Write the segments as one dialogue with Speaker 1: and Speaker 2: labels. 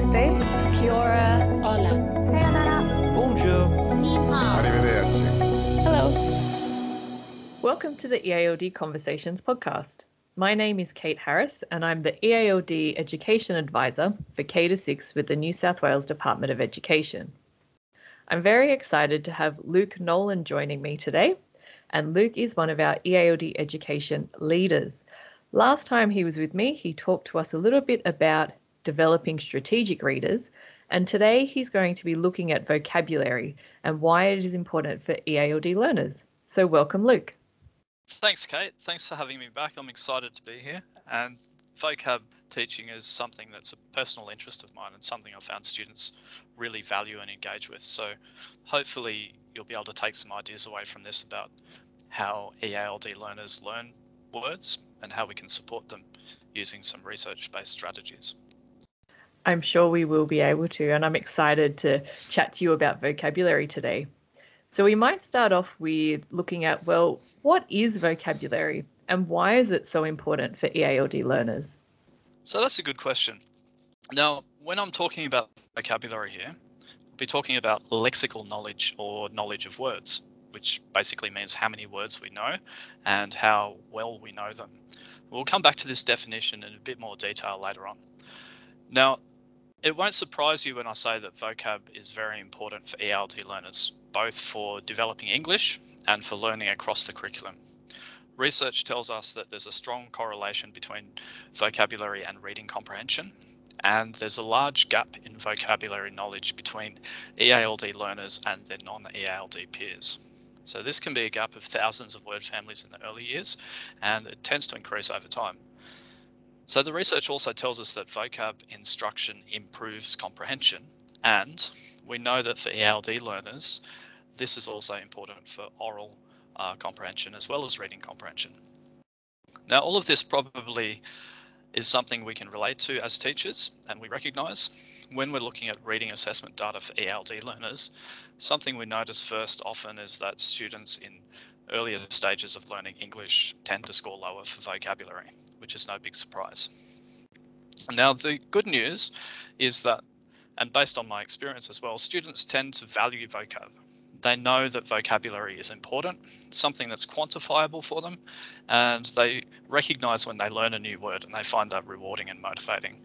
Speaker 1: Namaste.
Speaker 2: Kia ora.
Speaker 3: Hola.
Speaker 1: Sayonara.
Speaker 4: Bonjour.
Speaker 3: Ni hao.
Speaker 4: Arrivederci.
Speaker 2: Hello.
Speaker 5: Welcome to the EALD Conversations podcast. My name is Kate Harris, and I'm the EALD Education Advisor for K to 6 with the New South Wales Department of Education. I'm very excited to have Luke Nolan joining me today, and Luke is one of our EALD education leaders. Last time he was with me, he talked to us a little bit about developing strategic readers, and today he's going to be looking at vocabulary and why it is important for EALD learners. So, welcome, Luke.
Speaker 6: Thanks, Kate. Thanks for having me back. I'm excited to be here. And vocab teaching is something that's a personal interest of mine and something I've found students really value and engage with. So hopefully you'll be able to take some ideas away from this about how EALD learners learn words and how we can support them using some research-based strategies.
Speaker 5: I'm sure we will be able to, and I'm excited to chat to you about vocabulary today. So, we might start off with looking at well, what is vocabulary and why is it so important for EALD learners?
Speaker 6: So, that's a good question. Now, when I'm talking about vocabulary here, I'll be talking about lexical knowledge or knowledge of words, which basically means how many words we know and how well we know them. We'll come back to this definition in a bit more detail later on. Now, it won't surprise you when I say that vocab is very important for ELT learners, both for developing English and for learning across the curriculum. Research tells us that there's a strong correlation between vocabulary and reading comprehension, and there's a large gap in vocabulary knowledge between EALD learners and their non-EALD peers. So this can be a gap of thousands of word families in the early years, and it tends to increase over time. So the research also tells us that vocab instruction improves comprehension, and we know that for ELD learners, this is also important for oral uh, comprehension as well as reading comprehension. Now, all of this probably is something we can relate to as teachers and we recognise. When we're looking at reading assessment data for ELD learners, something we notice first often is that students in earlier stages of learning English tend to score lower for vocabulary, which is no big surprise. Now, the good news is that, and based on my experience as well, students tend to value vocab. They know that vocabulary is important, something that's quantifiable for them, and they recognize when they learn a new word and they find that rewarding and motivating.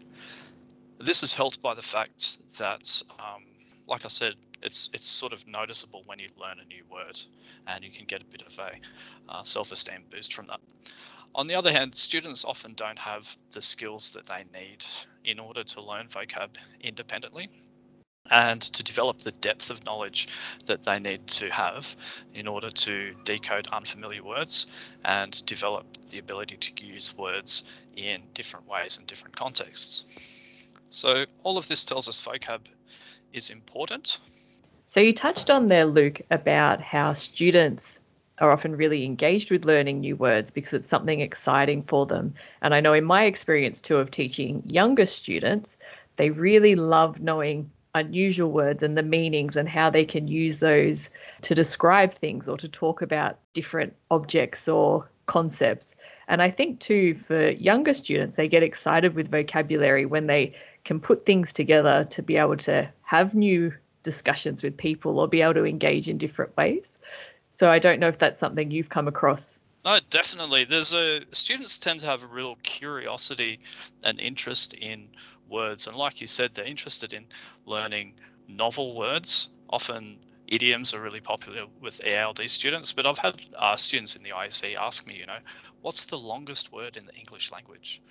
Speaker 6: This is helped by the fact that, um, like I said, it's it's sort of noticeable when you learn a new word, and you can get a bit of a uh, self-esteem boost from that. On the other hand, students often don't have the skills that they need in order to learn vocab independently and to develop the depth of knowledge that they need to have in order to decode unfamiliar words and develop the ability to use words in different ways and different contexts. So all of this tells us vocab is important.
Speaker 5: So, you touched on there, Luke, about how students are often really engaged with learning new words because it's something exciting for them. And I know in my experience too of teaching younger students, they really love knowing unusual words and the meanings and how they can use those to describe things or to talk about different objects or concepts. And I think too, for younger students, they get excited with vocabulary when they can put things together to be able to have new discussions with people or be able to engage in different ways. So I don't know if that's something you've come across.
Speaker 6: No, definitely. There's a students tend to have a real curiosity and interest in words, and like you said, they're interested in learning novel words. Often idioms are really popular with EALD students, but I've had uh, students in the IEC ask me, you know, what's the longest word in the English language?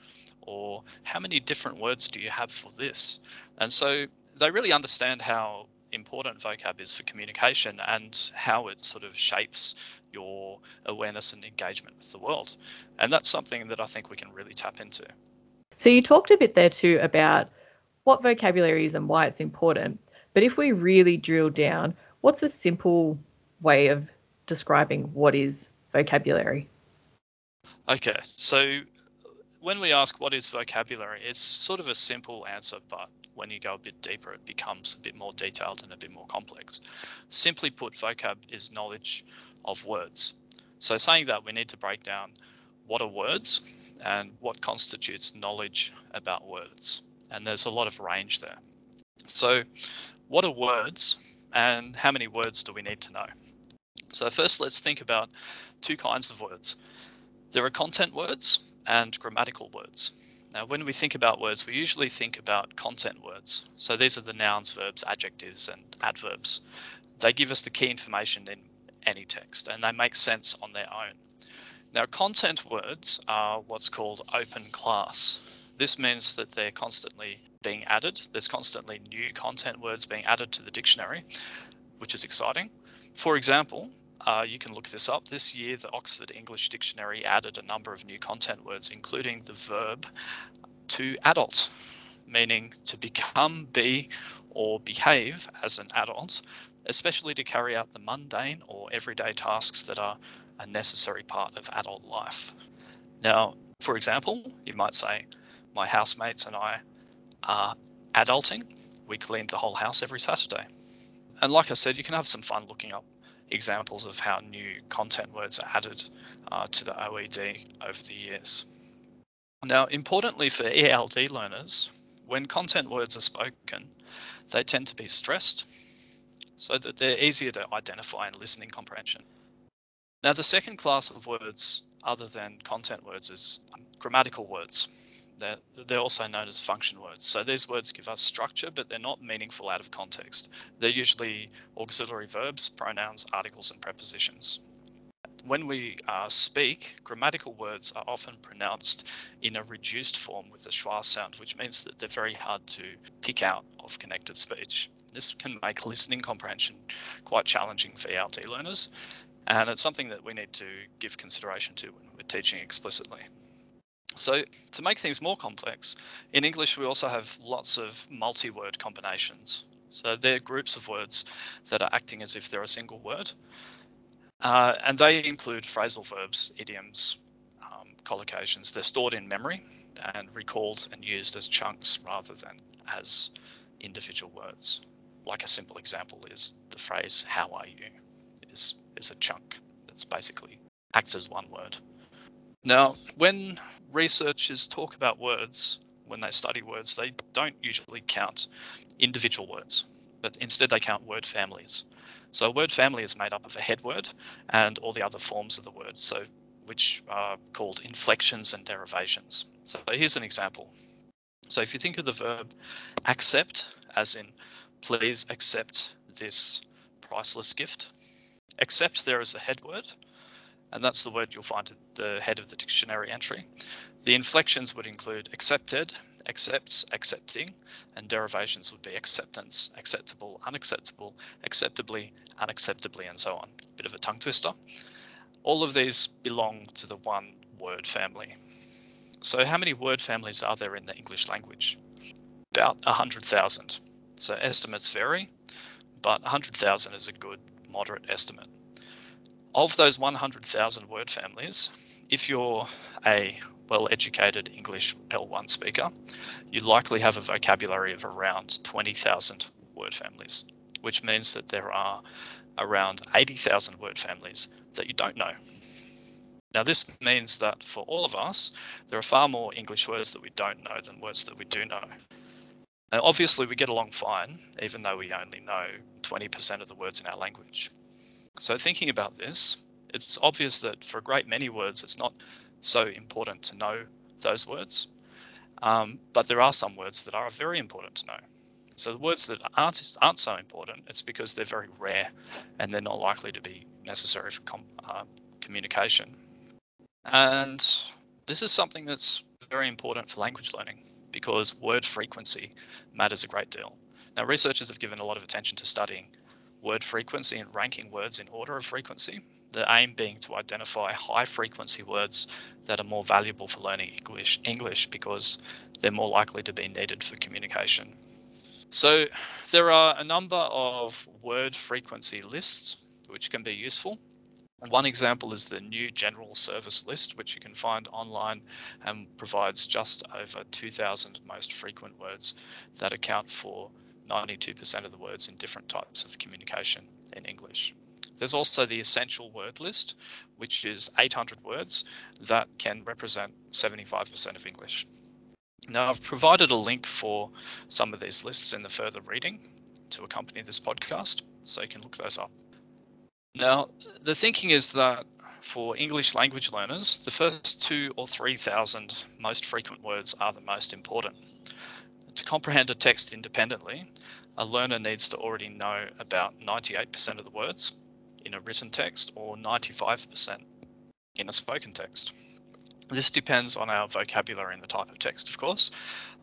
Speaker 6: Or how many different words do you have for this? And so they really understand how important vocab is for communication and how it sort of shapes your awareness and engagement with the world. And that's something that I think we can really tap into.
Speaker 5: So you talked a bit there too about what vocabulary is and why it's important. But if we really drill down, what's a simple way of describing what is vocabulary?
Speaker 6: Okay, so when we ask what is vocabulary, it's sort of a simple answer, but when you go a bit deeper, it becomes a bit more detailed and a bit more complex. Simply put, vocab is knowledge of words. So saying that, we need to break down what are words and what constitutes knowledge about words. And there's a lot of range there. So, what are words and how many words do we need to know? So, first, let's think about two kinds of words there are content words and grammatical words. Now, when we think about words, we usually think about content words. So, these are the nouns, verbs, adjectives, and adverbs. They give us the key information in any text and they make sense on their own. Now, content words are what's called open class. This means that they're constantly being added. There's constantly new content words being added to the dictionary, which is exciting. For example, uh, you can look this up. This year, the Oxford English Dictionary added a number of new content words, including the verb to adult, meaning to become, be, or behave as an adult, especially to carry out the mundane or everyday tasks that are a necessary part of adult life. Now, for example, you might say, My housemates and I are adulting. We clean the whole house every Saturday. And like I said, you can have some fun looking up examples of how new content words are added uh, to the OED over the years. Now, importantly for ELD learners, when content words are spoken, they tend to be stressed so that they're easier to identify in listening comprehension. Now, the second class of words, other than content words, is grammatical words. They're, they're also known as function words. So these words give us structure, but they're not meaningful out of context. They're usually auxiliary verbs, pronouns, articles, and prepositions. When we uh, speak, grammatical words are often pronounced in a reduced form with the schwa sound, which means that they're very hard to pick out of connected speech. This can make listening comprehension quite challenging for ELD learners, and it's something that we need to give consideration to when we're teaching explicitly. So to make things more complex, in English we also have lots of multi-word combinations. So they're groups of words that are acting as if they're a single word. Uh, and they include phrasal verbs, idioms, um, collocations. They're stored in memory and recalled and used as chunks rather than as individual words. Like a simple example is the phrase, how are you, is, is a chunk that's basically acts as one word. Now, when researchers talk about words, when they study words, they don't usually count individual words, but instead they count word families. So a word family is made up of a head word and all the other forms of the word, so which are called inflections and derivations. So here's an example. So if you think of the verb accept, as in please accept this priceless gift, accept there is a head word, and that's the word you'll find at the head of the dictionary entry. The inflections would include accepted, accepts, accepting, and derivations would be acceptance, acceptable, unacceptable, acceptably, unacceptably, and so on. Bit of a tongue twister. All of these belong to the one word family. So how many word families are there in the English language? About 100,000. So estimates vary, but 100,000 is a good moderate estimate of those 100,000 word families, if you're a well educated English L1 speaker, you likely have a vocabulary of around 20,000 word families, which means that there are around 80,000 word families that you don't know. Now, this means that for all of us, there are far more English words that we don't know than words that we do know. Now, obviously, we get along fine, even though we only know 20% of the words in our language. So thinking about this, it's obvious that for a great many words, it's not so important to know those words. Um, but there are some words that are very important to know. So the words that aren't aren't so important, it's because they're very rare, and they're not likely to be necessary for com- uh, communication. And this is something that's very important for language learning because word frequency matters a great deal. Now, researchers have given a lot of attention to studying word frequency and ranking words in order of frequency. The aim being to identify high frequency words that are more valuable for learning English, English because they're more likely to be needed for communication. So there are a number of word frequency lists which can be useful. One example is the new general service list, which you can find online and provides just over 2,000 most frequent words that account for 92% of the words in different types of communication in English. There's also the essential word list, which is 800 words that can represent 75% of English. Now, I've provided a link for some of these lists in the further reading to accompany this podcast, so you can look those up. Now, the thinking is that for English language learners, the first two or 3,000 most frequent words are the most important. To comprehend a text independently, a learner needs to already know about 98% of the words in a written text or 95% in a spoken text. This depends on our vocabulary and the type of text, of course,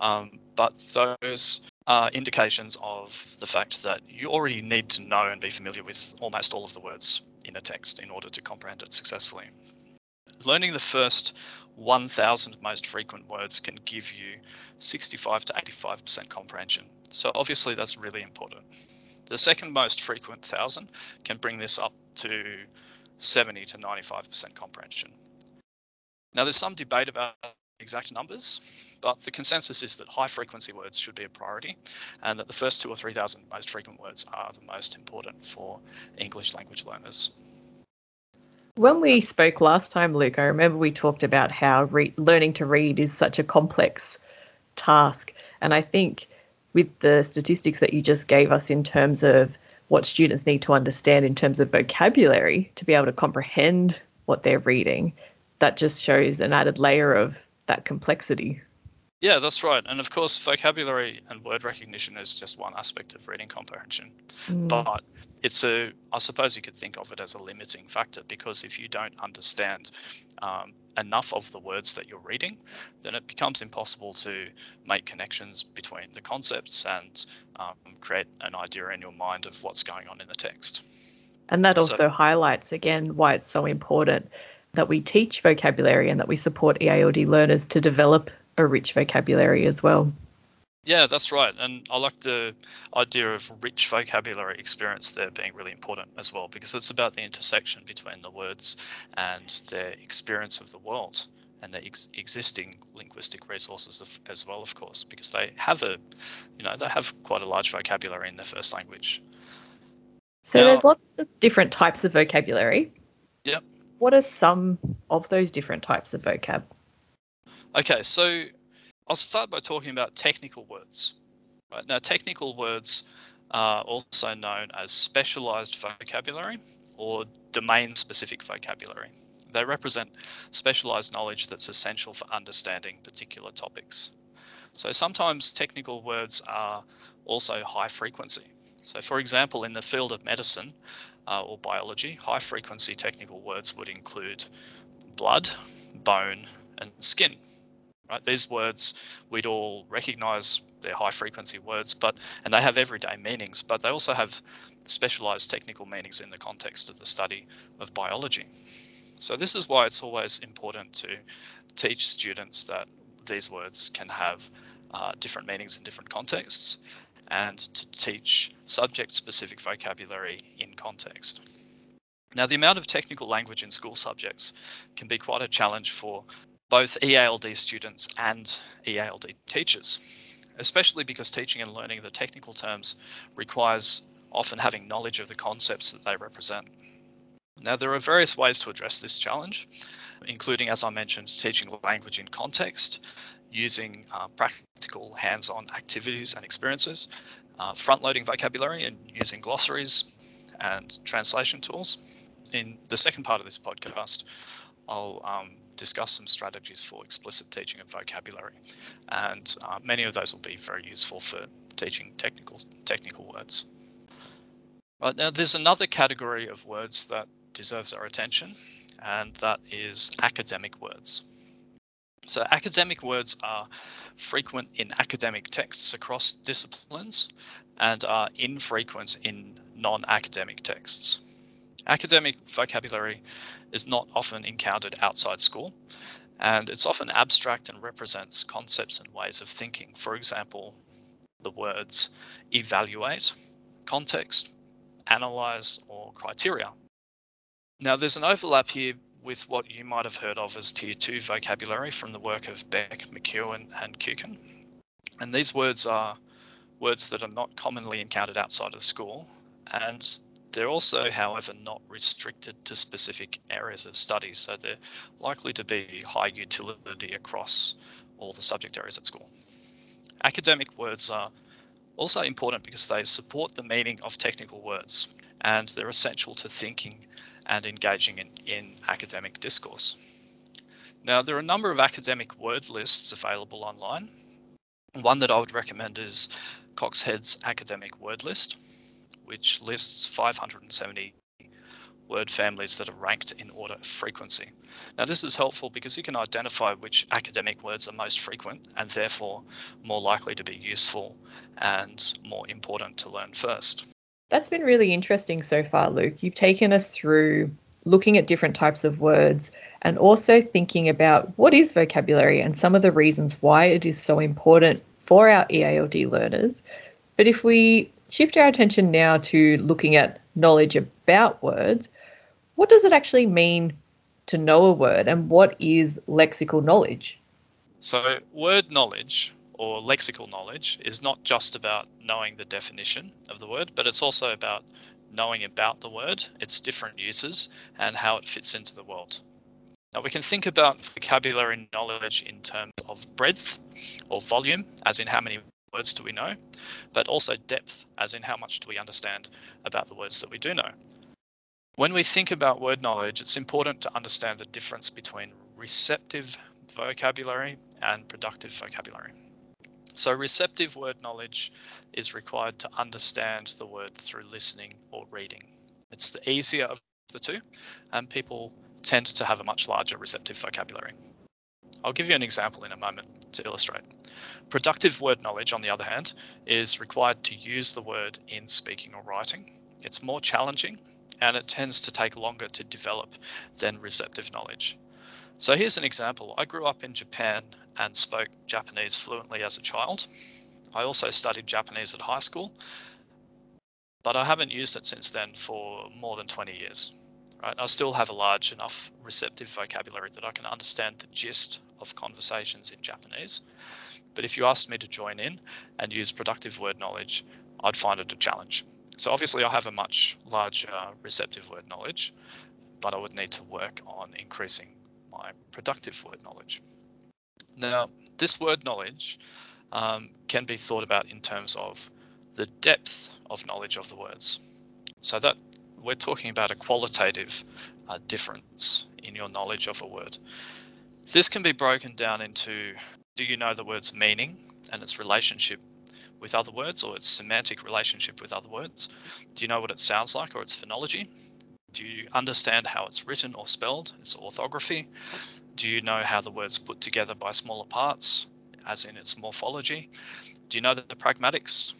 Speaker 6: um, but those are indications of the fact that you already need to know and be familiar with almost all of the words in a text in order to comprehend it successfully. Learning the first 1000 most frequent words can give you 65 to 85% comprehension. So obviously that's really important. The second most frequent 1000 can bring this up to 70 to 95% comprehension. Now there's some debate about exact numbers, but the consensus is that high frequency words should be a priority and that the first two or 3,000 most frequent words are the most important for English language learners.
Speaker 5: When we spoke last time, Luke, I remember we talked about how re- learning to read is such a complex task. And I think with the statistics that you just gave us in terms of what students need to understand in terms of vocabulary to be able to comprehend what they're reading, that just shows an added layer of that complexity.
Speaker 6: Yeah, that's right. And of course, vocabulary and word recognition is just one aspect of reading comprehension. Mm. But it's a, I suppose you could think of it as a limiting factor because if you don't understand um, enough of the words that you're reading, then it becomes impossible to make connections between the concepts and um, create an idea in your mind of what's going on in the text.
Speaker 5: And that also so, highlights again why it's so important that we teach vocabulary and that we support EALD learners to develop a rich vocabulary as well.
Speaker 6: Yeah, that's right. And I like the idea of rich vocabulary experience there being really important as well, because it's about the intersection between the words and their experience of the world and the ex- existing linguistic resources of, as well, of course, because they have a, you know, they have quite a large vocabulary in their first language.
Speaker 5: So now, there's lots of different types of vocabulary.
Speaker 6: Yep
Speaker 5: what are some of those different types of vocab?
Speaker 6: Okay, so I'll start by talking about technical words. Right now, technical words are also known as specialized vocabulary or domain-specific vocabulary. They represent specialized knowledge that's essential for understanding particular topics. So sometimes technical words are also high frequency. So for example, in the field of medicine, uh, or biology, high frequency technical words would include blood, bone, and skin. Right? These words we'd all recognize they're high frequency words, but and they have everyday meanings, but they also have specialized technical meanings in the context of the study of biology. So this is why it's always important to teach students that these words can have uh, different meanings in different contexts and to teach subject-specific vocabulary in context. Now, the amount of technical language in school subjects can be quite a challenge for both EALD students and EALD teachers, especially because teaching and learning the technical terms requires often having knowledge of the concepts that they represent. Now, there are various ways to address this challenge, including, as I mentioned, teaching language in context, using uh, practical hands-on activities and experiences, uh, front-loading vocabulary and using glossaries and translation tools. In the second part of this podcast, I'll um, discuss some strategies for explicit teaching of vocabulary, and uh, many of those will be very useful for teaching technical technical words. Right now, there's another category of words that deserves our attention, and that is academic words. So academic words are frequent in academic texts across disciplines and are infrequent in non-academic texts. Academic vocabulary is not often encountered outside school, and it's often abstract and represents concepts and ways of thinking. For example, the words evaluate, context, analyze, or criteria. Now, there's an overlap here with what you might have heard of as Tier 2 vocabulary from the work of Beck, McKeown, and Kucan. And these words are words that are not commonly encountered outside of school, and they're also, however, not restricted to specific areas of study, so they're likely to be high utility across all the subject areas at school. Academic words are also important because they support the meaning of technical words and they're essential to thinking and engaging in, in academic discourse. Now, there are a number of academic word lists available online. One that I would recommend is Coxhead's Academic Word List, which lists 570 word families that are ranked in order of frequency. Now, this is helpful because you can identify which academic words are most frequent and therefore more likely to be useful and more important to learn first.
Speaker 5: That's been really interesting so far, Luke. You've taken us through looking at different types of words and also thinking about what is vocabulary and some of the reasons why it is so important for our EALD learners. But if we shift our attention now to looking at knowledge about words, what does it actually mean to know a word and what is lexical knowledge?
Speaker 6: So, word knowledge or lexical knowledge is not just about knowing the definition of the word, but it's also about knowing about the word, its different uses, and how it fits into the world. Now, we can think about vocabulary knowledge in terms of breadth or volume, as in how many words do we know, but also depth, as in how much do we understand about the words that we do know. When we think about word knowledge, it's important to understand the difference between receptive vocabulary and productive vocabulary. So, receptive word knowledge is required to understand the word through listening or reading. It's the easier of the two, and people tend to have a much larger receptive vocabulary. I'll give you an example in a moment to illustrate. Productive word knowledge, on the other hand, is required to use the word in speaking or writing. It's more challenging and it tends to take longer to develop than receptive knowledge. So here's an example. I grew up in Japan and spoke Japanese fluently as a child. I also studied Japanese at high school, but I haven't used it since then for more than 20 years. Right? I still have a large enough receptive vocabulary that I can understand the gist of conversations in Japanese. But if you asked me to join in and use productive word knowledge, I'd find it a challenge. So obviously I have a much larger receptive word knowledge, but I would need to work on increasing my productive word knowledge. Now, this word knowledge um, can be thought about in terms of the depth of knowledge of the words. So that we're talking about a qualitative uh, difference in your knowledge of a word. This can be broken down into do you know the word's meaning and its relationship with other words or its semantic relationship with other words? Do you know what it sounds like or its phonology? Do you understand how it's written or spelled, its orthography? Do you know how the word's put together by smaller parts, as in its morphology? Do you know the, the pragmatics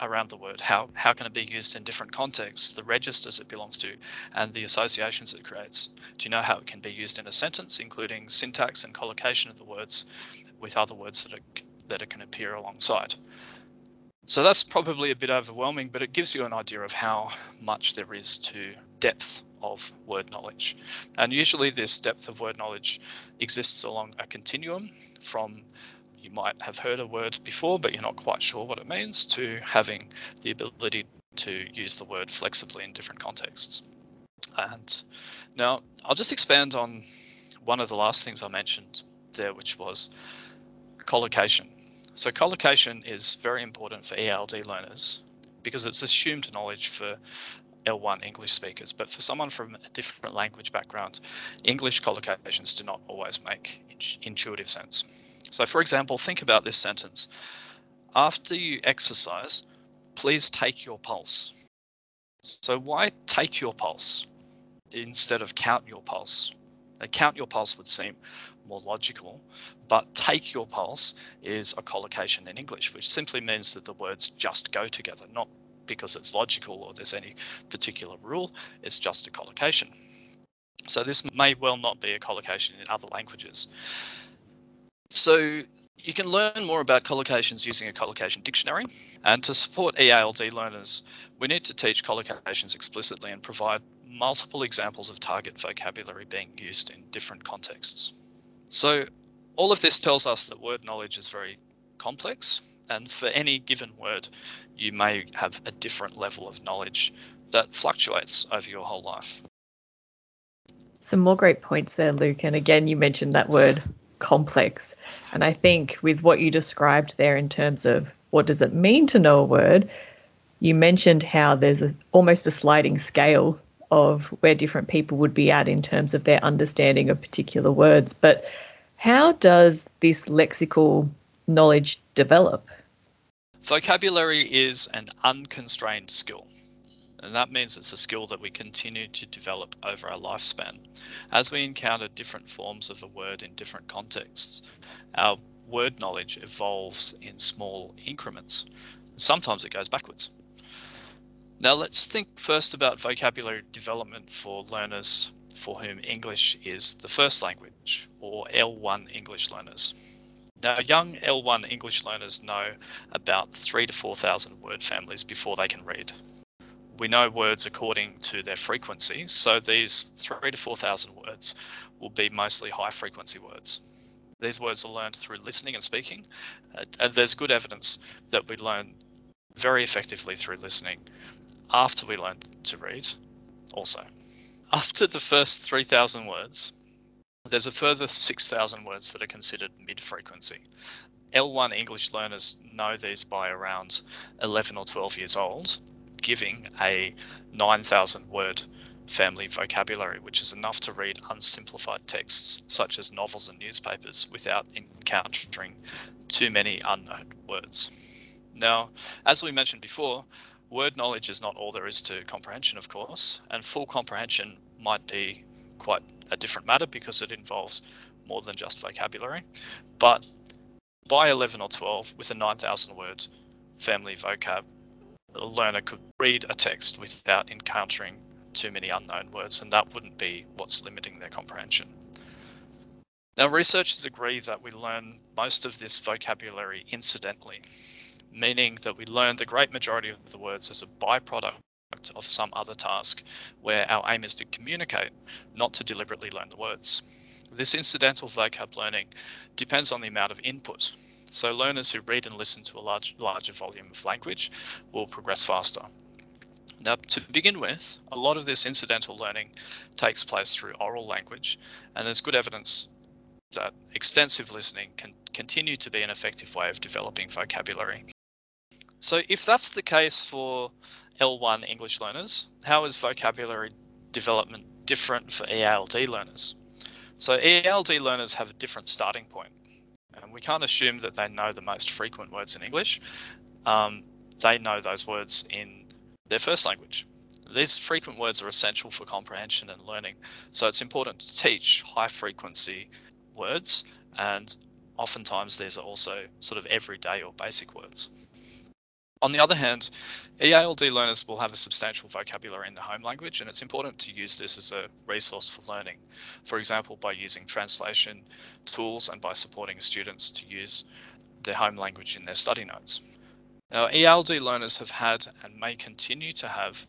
Speaker 6: around the word? How, how can it be used in different contexts, the registers it belongs to, and the associations it creates? Do you know how it can be used in a sentence, including syntax and collocation of the words with other words that, are, that it can appear alongside? So that's probably a bit overwhelming, but it gives you an idea of how much there is to depth of word knowledge. And usually this depth of word knowledge exists along a continuum from you might have heard a word before, but you're not quite sure what it means, to having the ability to use the word flexibly in different contexts. And now I'll just expand on one of the last things I mentioned there, which was collocation. So collocation is very important for ELD learners because it's assumed knowledge for L1 English speakers, but for someone from a different language background, English collocations do not always make intuitive sense. So for example, think about this sentence. After you exercise, please take your pulse. So why take your pulse instead of count your pulse? Now, count your pulse would seem more logical, but take your pulse is a collocation in English, which simply means that the words just go together, not because it's logical or there's any particular rule, it's just a collocation. So this may well not be a collocation in other languages. So you can learn more about collocations using a collocation dictionary. And to support EALD learners, we need to teach collocations explicitly and provide multiple examples of target vocabulary being used in different contexts. So all of this tells us that word knowledge is very complex, and for any given word, you may have a different level of knowledge that fluctuates over your whole life.
Speaker 5: Some more great points there, Luke. And again, you mentioned that word complex. And I think with what you described there in terms of what does it mean to know a word, you mentioned how there's a, almost a sliding scale of where different people would be at in terms of their understanding of particular words. But how does this lexical knowledge develop?
Speaker 6: Vocabulary is an unconstrained skill. And that means it's a skill that we continue to develop over our lifespan. As we encounter different forms of a word in different contexts, our word knowledge evolves in small increments. Sometimes it goes backwards. Now let's think first about vocabulary development for learners for whom English is the first language, or L1 English learners. Now, young L1 English learners know about three to 4,000 word families before they can read. We know words according to their frequency, so these three to 4,000 words will be mostly high frequency words. These words are learned through listening and speaking, uh, and there's good evidence that we learn very effectively through listening after we learn to read also. After the first 3,000 words, there's a further 6,000 words that are considered mid frequency. L1 English learners know these by around 11 or 12 years old, giving a 9,000 word family vocabulary, which is enough to read unsimplified texts such as novels and newspapers without encountering too many unknown words. Now, as we mentioned before, word knowledge is not all there is to comprehension, of course, and full comprehension might be quite a different matter because it involves more than just vocabulary. But by 11 or 12, with a 9,000 word family vocab, a learner could read a text without encountering too many unknown words, and that wouldn't be what's limiting their comprehension. Now, researchers agree that we learn most of this vocabulary incidentally, meaning that we learn the great majority of the words as a byproduct of some other task where our aim is to communicate, not to deliberately learn the words. This incidental vocab learning depends on the amount of input. So learners who read and listen to a large, larger volume of language will progress faster. Now, to begin with, a lot of this incidental learning takes place through oral language, and there's good evidence that extensive listening can continue to be an effective way of developing vocabulary. So, if that's the case for L1 English learners, how is vocabulary development different for EALD learners? So EALD learners have a different starting point. And we can't assume that they know the most frequent words in English. Um, they know those words in their first language. These frequent words are essential for comprehension and learning. So it's important to teach high frequency words and oftentimes these are also sort of everyday or basic words. On the other hand, EALD learners will have a substantial vocabulary in the home language, and it's important to use this as a resource for learning. For example, by using translation tools and by supporting students to use their home language in their study notes. Now, EALD learners have had and may continue to have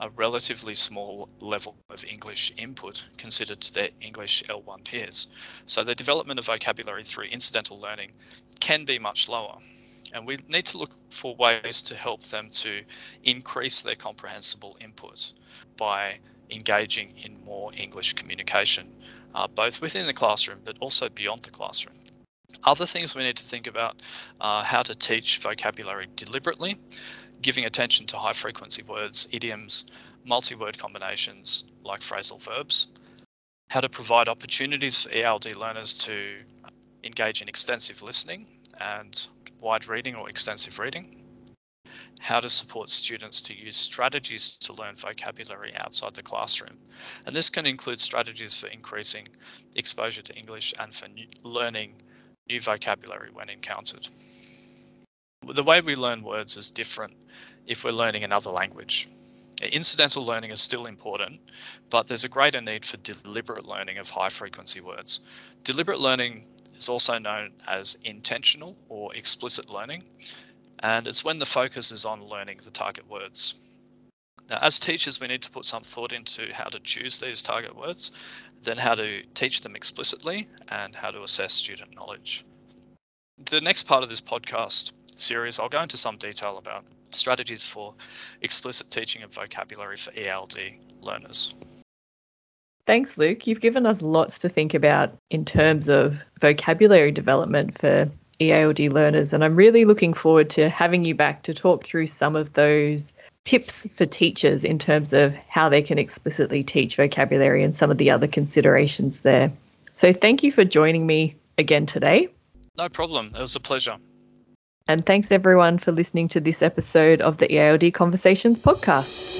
Speaker 6: a relatively small level of English input considered to their English L1 peers. So the development of vocabulary through incidental learning can be much lower and we need to look for ways to help them to increase their comprehensible input by engaging in more English communication, uh, both within the classroom but also beyond the classroom. Other things we need to think about are how to teach vocabulary deliberately, giving attention to high frequency words, idioms, multi word combinations like phrasal verbs, how to provide opportunities for ELD learners to engage in extensive listening and wide reading or extensive reading, how to support students to use strategies to learn vocabulary outside the classroom. And this can include strategies for increasing exposure to English and for new, learning new vocabulary when encountered. The way we learn words is different if we're learning another language. Incidental learning is still important, but there's a greater need for deliberate learning of high frequency words. Deliberate learning is also known as intentional or explicit learning, and it's when the focus is on learning the target words. Now, as teachers, we need to put some thought into how to choose these target words, then how to teach them explicitly, and how to assess student knowledge. The next part of this podcast series, I'll go into some detail about strategies for explicit teaching of vocabulary for ELD learners.
Speaker 5: Thanks, Luke. You've given us lots to think about in terms of vocabulary development for EALD learners, and I'm really looking forward to having you back to talk through some of those tips for teachers in terms of how they can explicitly teach vocabulary and some of the other considerations there. So, thank you for joining me again today.
Speaker 6: No problem. It was a pleasure.
Speaker 5: And thanks everyone for listening to this episode of the EALD Conversations podcast.